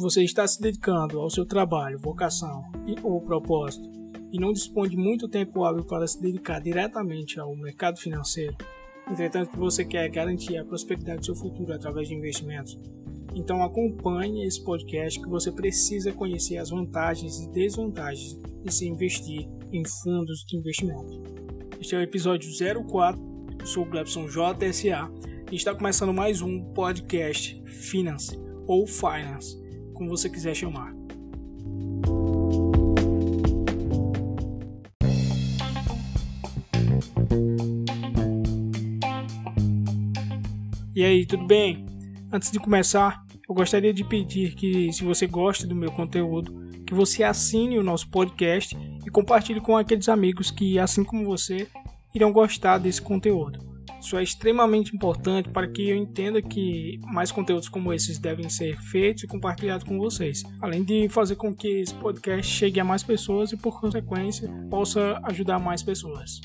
você está se dedicando ao seu trabalho, vocação e, ou propósito e não dispõe de muito tempo hábil para se dedicar diretamente ao mercado financeiro, entretanto que você quer garantir a prosperidade do seu futuro através de investimentos, então acompanhe esse podcast que você precisa conhecer as vantagens e desvantagens de se investir em fundos de investimento. Este é o episódio 04, eu sou o Glebson JSA e está começando mais um podcast Finance ou Finance, como você quiser chamar. E aí, tudo bem? Antes de começar, eu gostaria de pedir que, se você gosta do meu conteúdo, que você assine o nosso podcast e compartilhe com aqueles amigos que, assim como você, irão gostar desse conteúdo. Isso é extremamente importante para que eu entenda que mais conteúdos como esses devem ser feitos e compartilhados com vocês, além de fazer com que esse podcast chegue a mais pessoas e, por consequência, possa ajudar mais pessoas.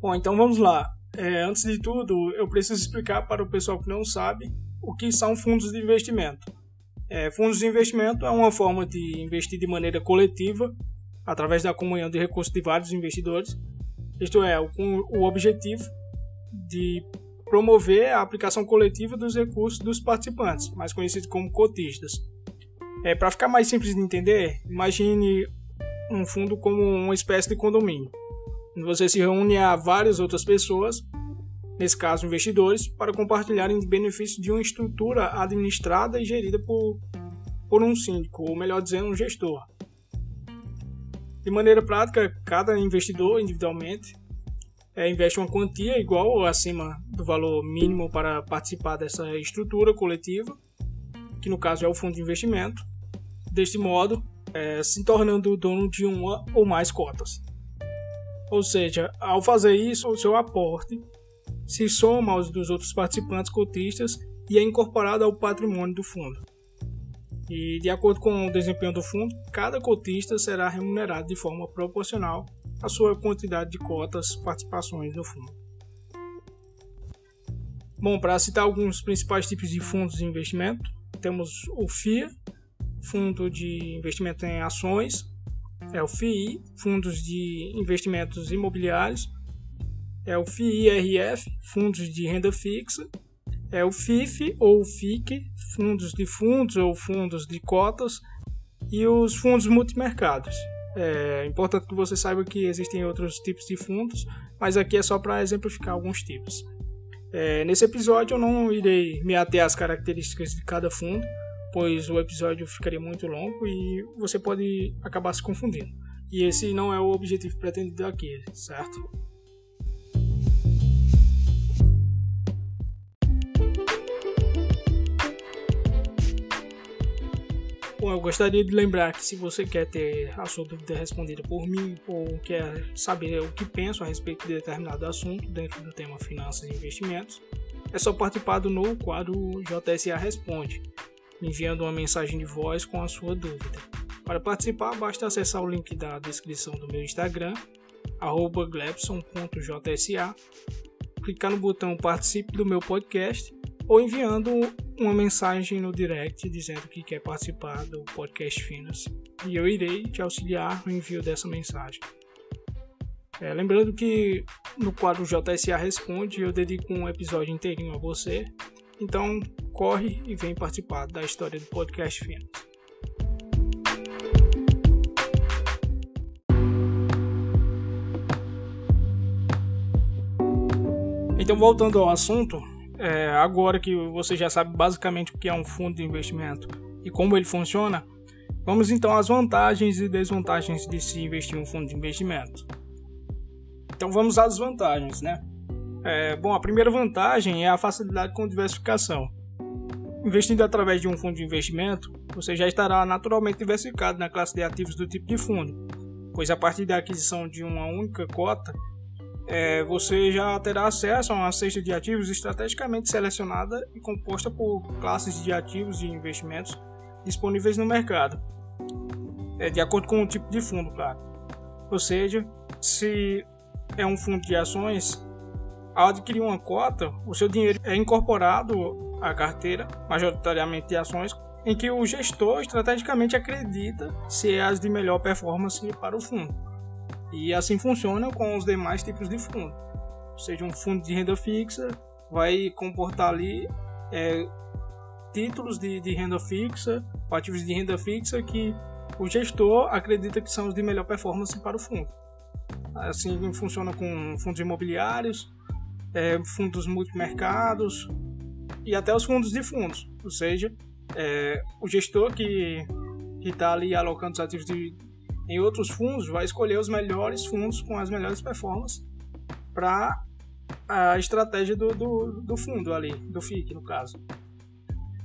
Bom, então vamos lá. É, antes de tudo, eu preciso explicar para o pessoal que não sabe o que são fundos de investimento. É, fundos de investimento é uma forma de investir de maneira coletiva, através da comunhão de recursos de vários investidores. Isto é, com o objetivo de promover a aplicação coletiva dos recursos dos participantes, mais conhecidos como cotistas. É, para ficar mais simples de entender, imagine um fundo como uma espécie de condomínio você se reúne a várias outras pessoas, nesse caso investidores, para compartilharem benefícios de uma estrutura administrada e gerida por, por um síndico, ou melhor dizendo, um gestor. De maneira prática, cada investidor individualmente é, investe uma quantia igual ou acima do valor mínimo para participar dessa estrutura coletiva, que no caso é o fundo de investimento, deste modo, é, se tornando dono de uma ou mais cotas. Ou seja, ao fazer isso, o seu aporte se soma aos dos outros participantes cotistas e é incorporado ao patrimônio do fundo. E de acordo com o desempenho do fundo, cada cotista será remunerado de forma proporcional à sua quantidade de cotas participações no fundo. Bom, para citar alguns principais tipos de fundos de investimento, temos o FIA, Fundo de Investimento em Ações, é o FII, Fundos de Investimentos Imobiliários, é o FIIRF, Fundos de Renda Fixa, é o FIF ou FIC, Fundos de Fundos ou Fundos de Cotas, e os Fundos Multimercados. É importante que você saiba que existem outros tipos de fundos, mas aqui é só para exemplificar alguns tipos. É, nesse episódio eu não irei me ater às características de cada fundo, pois o episódio ficaria muito longo e você pode acabar se confundindo. E esse não é o objetivo pretendido aqui, certo? Bom, eu gostaria de lembrar que se você quer ter a sua dúvida respondida por mim ou quer saber o que penso a respeito de determinado assunto dentro do tema finanças e investimentos, é só participar do novo quadro JSA Responde, enviando uma mensagem de voz com a sua dúvida. Para participar, basta acessar o link da descrição do meu Instagram, glebson.jsa, clicar no botão Participe do meu podcast ou enviando uma mensagem no direct dizendo que quer participar do podcast Finas e eu irei te auxiliar no envio dessa mensagem. É, lembrando que no quadro JSA Responde eu dedico um episódio inteirinho a você, então corre e vem participar da história do podcast Finas. Então, voltando ao assunto, é, agora que você já sabe basicamente o que é um fundo de investimento e como ele funciona, vamos então às vantagens e desvantagens de se investir em um fundo de investimento. Então, vamos às vantagens, né? É, bom, a primeira vantagem é a facilidade com diversificação. Investindo através de um fundo de investimento, você já estará naturalmente diversificado na classe de ativos do tipo de fundo, pois a partir da aquisição de uma única cota, é, você já terá acesso a uma cesta de ativos estrategicamente selecionada e composta por classes de ativos e investimentos disponíveis no mercado, é, de acordo com o tipo de fundo, claro. Ou seja, se é um fundo de ações, ao adquirir uma cota, o seu dinheiro é incorporado à carteira, majoritariamente de ações, em que o gestor estrategicamente acredita ser as de melhor performance para o fundo. E assim funciona com os demais tipos de fundo. Ou seja, um fundo de renda fixa vai comportar ali é, títulos de, de renda fixa, ativos de renda fixa que o gestor acredita que são os de melhor performance para o fundo. Assim funciona com fundos imobiliários, é, fundos multimercados e até os fundos de fundos. Ou seja, é, o gestor que está ali alocando os ativos de, em outros fundos vai escolher os melhores fundos com as melhores performances para a estratégia do, do, do, fundo ali, do FIC no caso.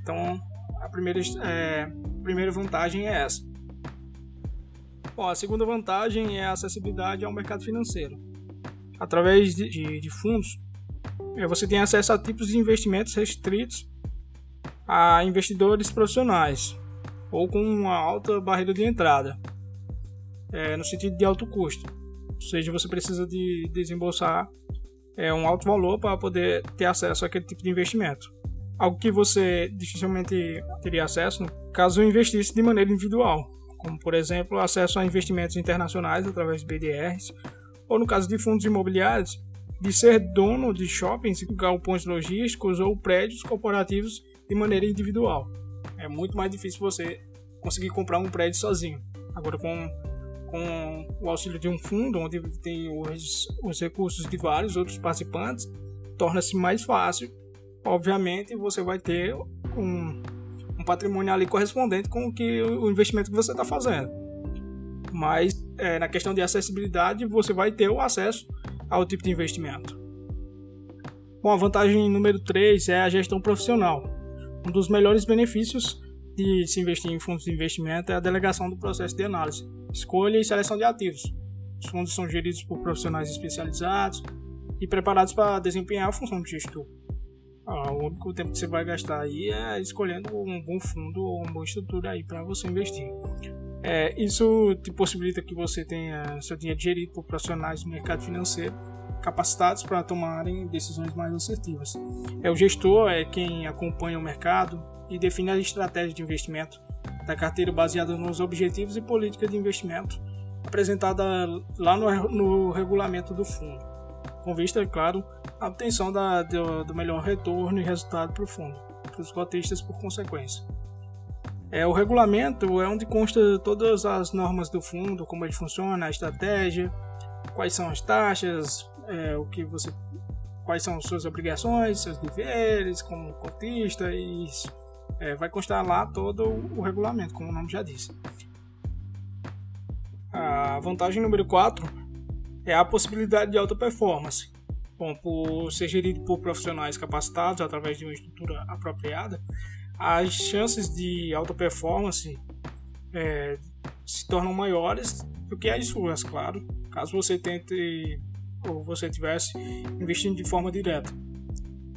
Então a primeira, é, a primeira vantagem é essa. Bom, a segunda vantagem é a acessibilidade ao mercado financeiro. Através de, de, de fundos, é, você tem acesso a tipos de investimentos restritos a investidores profissionais ou com uma alta barreira de entrada, é, no sentido de alto custo. Ou seja, você precisa de desembolsar é, um alto valor para poder ter acesso àquele tipo de investimento. Algo que você dificilmente teria acesso caso investisse de maneira individual, como por exemplo acesso a investimentos internacionais através de BDRs, ou no caso de fundos imobiliários, de ser dono de shoppings, galpões logísticos ou prédios corporativos de maneira individual. É muito mais difícil você conseguir comprar um prédio sozinho. Agora, com, com o auxílio de um fundo, onde tem os, os recursos de vários outros participantes, torna-se mais fácil. Obviamente, você vai ter um, um patrimônio ali correspondente com o, que, o investimento que você está fazendo. Mas, é, na questão de acessibilidade, você vai ter o acesso ao tipo de investimento. Bom, a vantagem número 3 é a gestão profissional. Um dos melhores benefícios de se investir em fundos de investimento é a delegação do processo de análise, escolha e seleção de ativos. Os fundos são geridos por profissionais especializados e preparados para desempenhar a função de gestor. Ah, o único tempo que você vai gastar aí é escolhendo um bom fundo ou uma boa estrutura aí para você investir. É, isso te possibilita que você tenha seu dinheiro gerido por profissionais do mercado financeiro capacitados para tomarem decisões mais assertivas. É o gestor é quem acompanha o mercado e define a estratégia de investimento da carteira baseada nos objetivos e políticas de investimento apresentada lá no, no regulamento do fundo, com vista, é claro, à obtenção da, do, do melhor retorno e resultado para o fundo, para os cotistas por consequência. É, o regulamento é onde consta todas as normas do fundo, como ele funciona, a estratégia, quais são as taxas, é, o que você, quais são suas obrigações, seus deveres como cotista e. É, vai constar lá todo o regulamento, como o nome já disse. A vantagem número 4 é a possibilidade de alta performance. Bom, por ser gerido por profissionais capacitados através de uma estrutura apropriada, as chances de alta performance é, se tornam maiores do que as suas, claro, caso você tente ou você estivesse investindo de forma direta.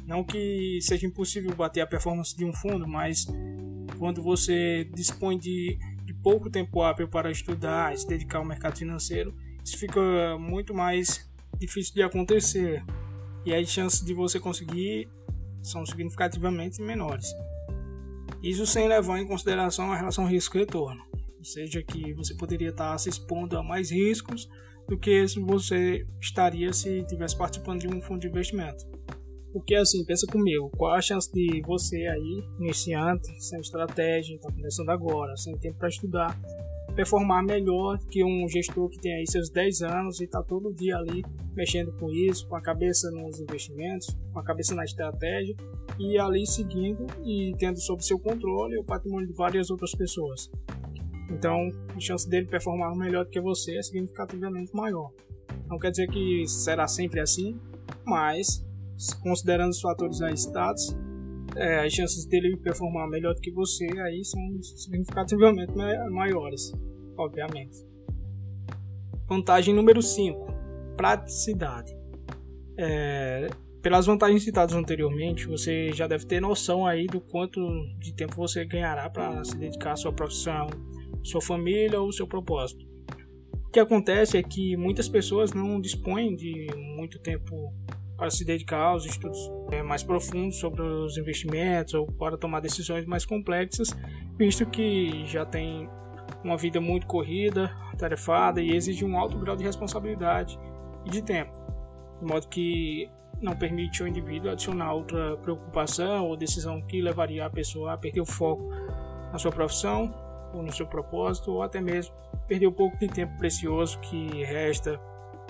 Não que seja impossível bater a performance de um fundo, mas quando você dispõe de, de pouco tempo hábil para estudar e se dedicar ao mercado financeiro, isso fica muito mais difícil de acontecer e as chances de você conseguir são significativamente menores. Isso sem levar em consideração a relação risco-retorno, ou seja, que você poderia estar se expondo a mais riscos do que você estaria se estivesse participando de um fundo de investimento. Porque assim, pensa comigo, qual a chance de você aí, iniciante, sem estratégia, está começando agora, sem tempo para estudar, performar melhor que um gestor que tem aí seus 10 anos e está todo dia ali mexendo com isso, com a cabeça nos investimentos, com a cabeça na estratégia e ali seguindo e tendo sob seu controle o patrimônio de várias outras pessoas. Então, a chance dele performar melhor do que você é significativamente maior. Não quer dizer que será sempre assim, mas considerando os fatores aí status, é, as chances dele performar melhor do que você aí são significativamente maiores, obviamente. Vantagem número 5: praticidade. É, pelas vantagens citadas anteriormente, você já deve ter noção aí do quanto de tempo você ganhará para se dedicar à sua profissão, sua família ou seu propósito. que acontece é que muitas pessoas não dispõem de muito tempo para se dedicar aos estudos é, mais profundos sobre os investimentos ou para tomar decisões mais complexas, visto que já tem uma vida muito corrida, tarefada e exige um alto grau de responsabilidade e de tempo, de modo que não permite ao indivíduo adicionar outra preocupação ou decisão que levaria a pessoa a perder o foco na sua profissão ou no seu propósito ou até mesmo perder um pouco de tempo precioso que resta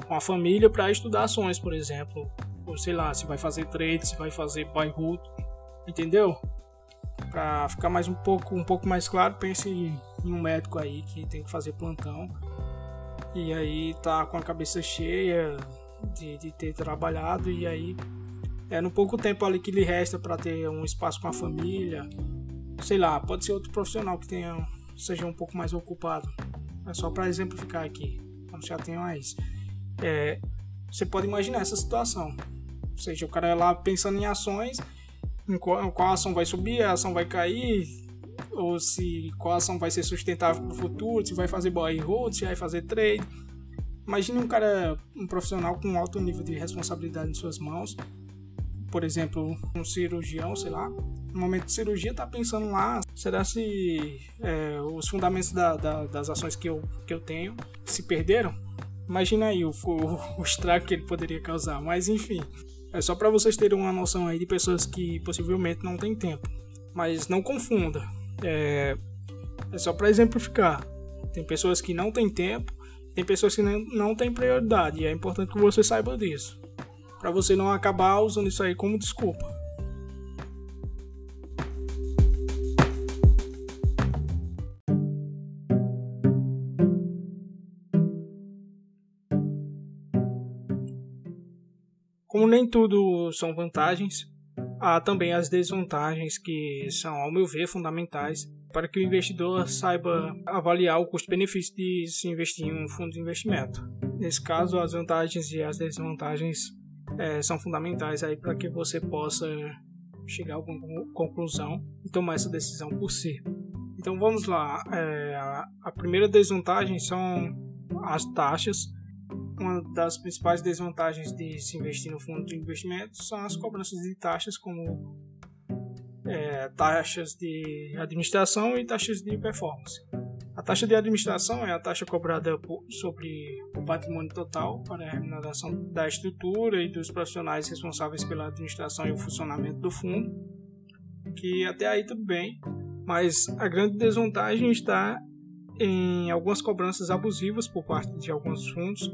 com a família para estudar ações, por exemplo, sei lá, se vai fazer trade, se vai fazer buy hold, entendeu? Para ficar mais um pouco, um pouco mais claro, pense em um médico aí que tem que fazer plantão e aí tá com a cabeça cheia de, de ter trabalhado e aí é no pouco tempo ali que lhe resta para ter um espaço com a família, sei lá, pode ser outro profissional que tenha seja um pouco mais ocupado. É só para exemplificar aqui, vamos já tem mais. É, você pode imaginar essa situação. Ou seja, o cara é lá pensando em ações, em qual, qual ação vai subir, a ação vai cair, ou se qual ação vai ser sustentável para o futuro, se vai fazer buy hold, se vai fazer trade. Imagine um cara, um profissional com alto nível de responsabilidade em suas mãos, por exemplo, um cirurgião, sei lá, no momento de cirurgia tá pensando lá, será se é, os fundamentos da, da, das ações que eu, que eu tenho se perderam? Imagina aí o, o, o estrago que ele poderia causar, mas enfim, é só para vocês terem uma noção aí de pessoas que possivelmente não têm tempo. Mas não confunda. É, é só para exemplificar. Tem pessoas que não têm tempo, tem pessoas que não, têm prioridade. E é importante que você saiba disso. Para você não acabar usando isso aí como desculpa. Como nem tudo são vantagens, há também as desvantagens que são, ao meu ver, fundamentais para que o investidor saiba avaliar o custo-benefício de se investir em um fundo de investimento. Nesse caso, as vantagens e as desvantagens é, são fundamentais aí para que você possa chegar a alguma conclusão e tomar essa decisão por si. Então vamos lá. É, a primeira desvantagem são as taxas uma das principais desvantagens de se investir no fundo de investimento são as cobranças de taxas, como é, taxas de administração e taxas de performance. A taxa de administração é a taxa cobrada sobre o patrimônio total para a remuneração da estrutura e dos profissionais responsáveis pela administração e o funcionamento do fundo, que até aí tudo bem, mas a grande desvantagem está em algumas cobranças abusivas por parte de alguns fundos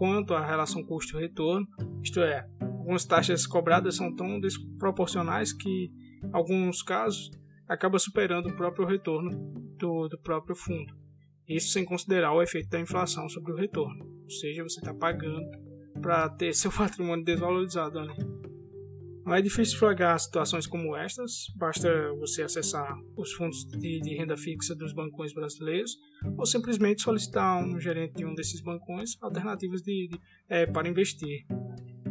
quanto à relação custo-retorno, isto é, algumas taxas cobradas são tão desproporcionais que, em alguns casos, acaba superando o próprio retorno do, do próprio fundo. Isso sem considerar o efeito da inflação sobre o retorno, ou seja, você está pagando para ter seu patrimônio desvalorizado ali. Não é difícil flagrar situações como estas, basta você acessar os fundos de, de, renda fixa dos bancões brasileiros ou simplesmente solicitar um gerente de um desses bancões alternativas de, de é, para investir,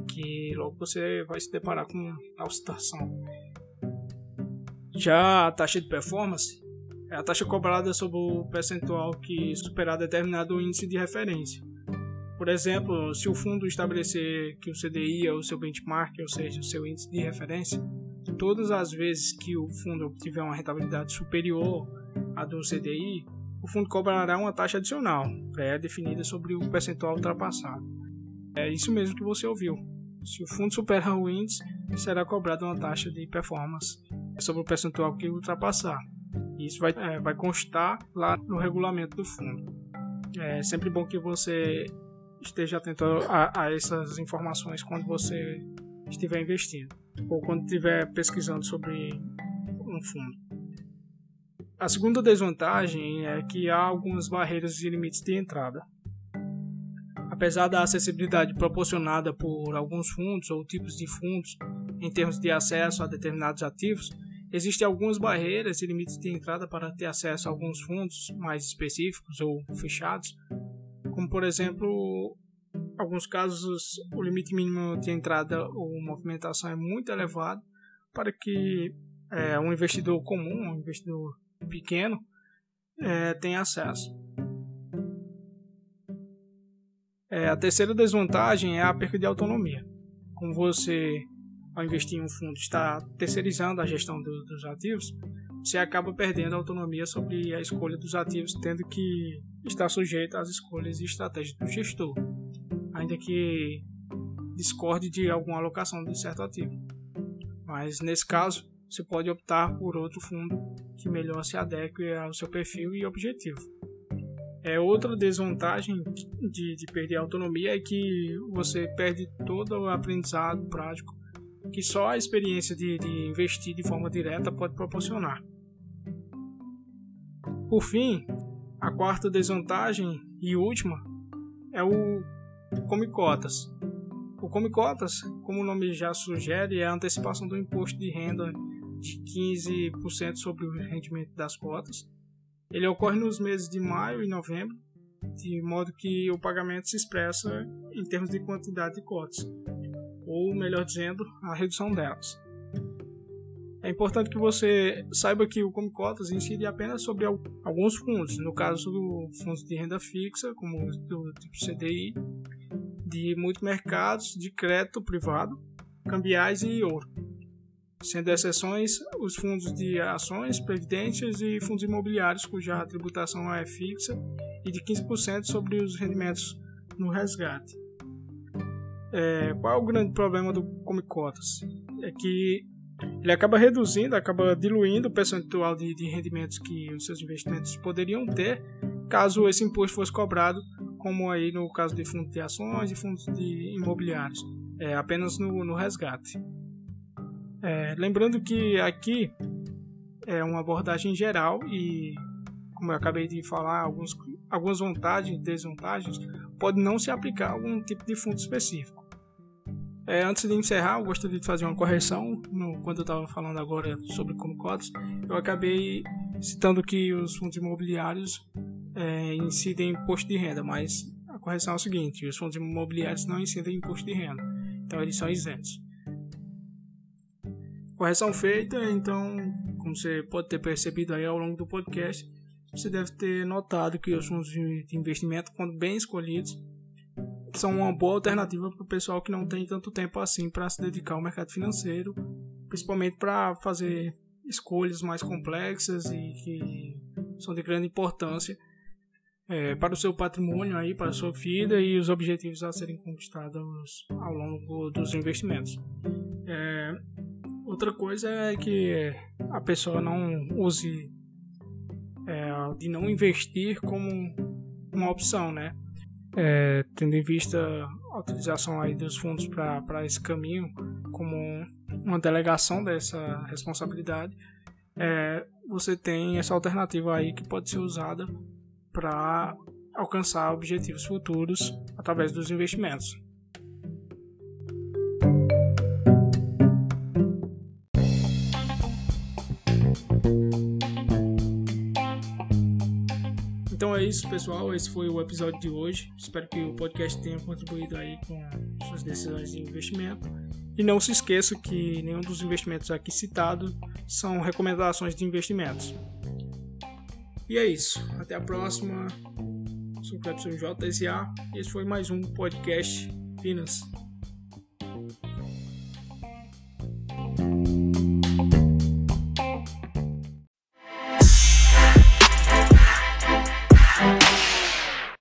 que logo você vai se deparar com a situação. Já a taxa de performance é a taxa cobrada sobre o percentual que superar determinado índice de referência. Por exemplo, se o fundo estabelecer que o CDI é o seu benchmark, ou seja, o seu índice de referência, todas as vezes que o fundo obtiver uma rentabilidade superior à do CDI, o fundo cobrará uma taxa adicional, pré-definida sobre o percentual ultrapassado. É isso mesmo que você ouviu. Se o fundo superar o índice, será cobrada uma taxa de performance sobre o percentual que ultrapassar. Isso vai, é, vai constar lá no regulamento do fundo. É sempre bom que você esteja atento a, a essas informações quando você estiver investindo ou quando estiver pesquisando sobre um fundo. A segunda desvantagem é que há algumas barreiras e limites de entrada. Apesar da acessibilidade proporcionada por alguns fundos ou tipos de fundos em termos de acesso a determinados ativos, existem algumas barreiras e limites de entrada para ter acesso a alguns fundos mais específicos ou fechados, como por exemplo, alguns casos o limite mínimo de entrada ou movimentação é muito elevado para que é, um investidor comum, um investidor pequeno, é, tenha acesso. É, a terceira desvantagem é a perda de autonomia. Como você, ao investir em um fundo, está terceirizando a gestão do, dos ativos, você acaba perdendo a autonomia sobre a escolha dos ativos, tendo que estar sujeito às escolhas e estratégias do gestor, ainda que discorde de alguma alocação de certo ativo. Mas nesse caso, você pode optar por outro fundo que melhor se adeque ao seu perfil e objetivo. É outra desvantagem de, de perder a autonomia é que você perde todo o aprendizado prático que só a experiência de, de investir de forma direta pode proporcionar. Por fim, a quarta desvantagem e última é o come cotas. O come cotas, como o nome já sugere, é a antecipação do imposto de renda de 15% sobre o rendimento das cotas. Ele ocorre nos meses de maio e novembro, de modo que o pagamento se expressa em termos de quantidade de cotas, ou melhor dizendo, a redução delas. É importante que você saiba que o Come Cotas incide apenas sobre alguns fundos, no caso do fundos de renda fixa, como do tipo CDI, de multimercados, de crédito privado, cambiais e ouro sendo exceções os fundos de ações, previdências e fundos imobiliários, cuja tributação é fixa e de 15% sobre os rendimentos no resgate. É, qual é o grande problema do Come Cotas? É que ele acaba reduzindo, acaba diluindo o percentual de, de rendimentos que os seus investimentos poderiam ter caso esse imposto fosse cobrado, como aí no caso de fundos de ações e fundos de imobiliários, é, apenas no, no resgate. É, lembrando que aqui é uma abordagem geral e, como eu acabei de falar, alguns, algumas vantagens e desvantagens pode não se aplicar a algum tipo de fundo específico. É, antes de encerrar, eu gostaria de fazer uma correção. No, quando eu estava falando agora sobre como cotas, eu acabei citando que os fundos imobiliários é, incidem imposto de renda, mas a correção é o seguinte: os fundos imobiliários não incidem imposto de renda, então eles são isentos. Correção feita, então, como você pode ter percebido aí ao longo do podcast, você deve ter notado que os fundos de investimento, quando bem escolhidos, são uma boa alternativa para o pessoal que não tem tanto tempo assim para se dedicar ao mercado financeiro, principalmente para fazer escolhas mais complexas e que são de grande importância é, para o seu patrimônio aí, para a sua vida e os objetivos a serem conquistados ao longo dos investimentos. É, Outra coisa é que a pessoa não use é, de não investir como uma opção, né? É, tendo em vista a utilização aí dos fundos para esse caminho como uma delegação dessa responsabilidade, é, você tem essa alternativa aí que pode ser usada para alcançar objetivos futuros através dos investimentos. Então é isso, pessoal. Esse foi o episódio de hoje. Espero que o podcast tenha contribuído aí com suas decisões de investimento. E não se esqueça que nenhum dos investimentos aqui citados são recomendações de investimentos. E é isso. Até a próxima. Sou o Clepson JSA esse foi mais um podcast Finance.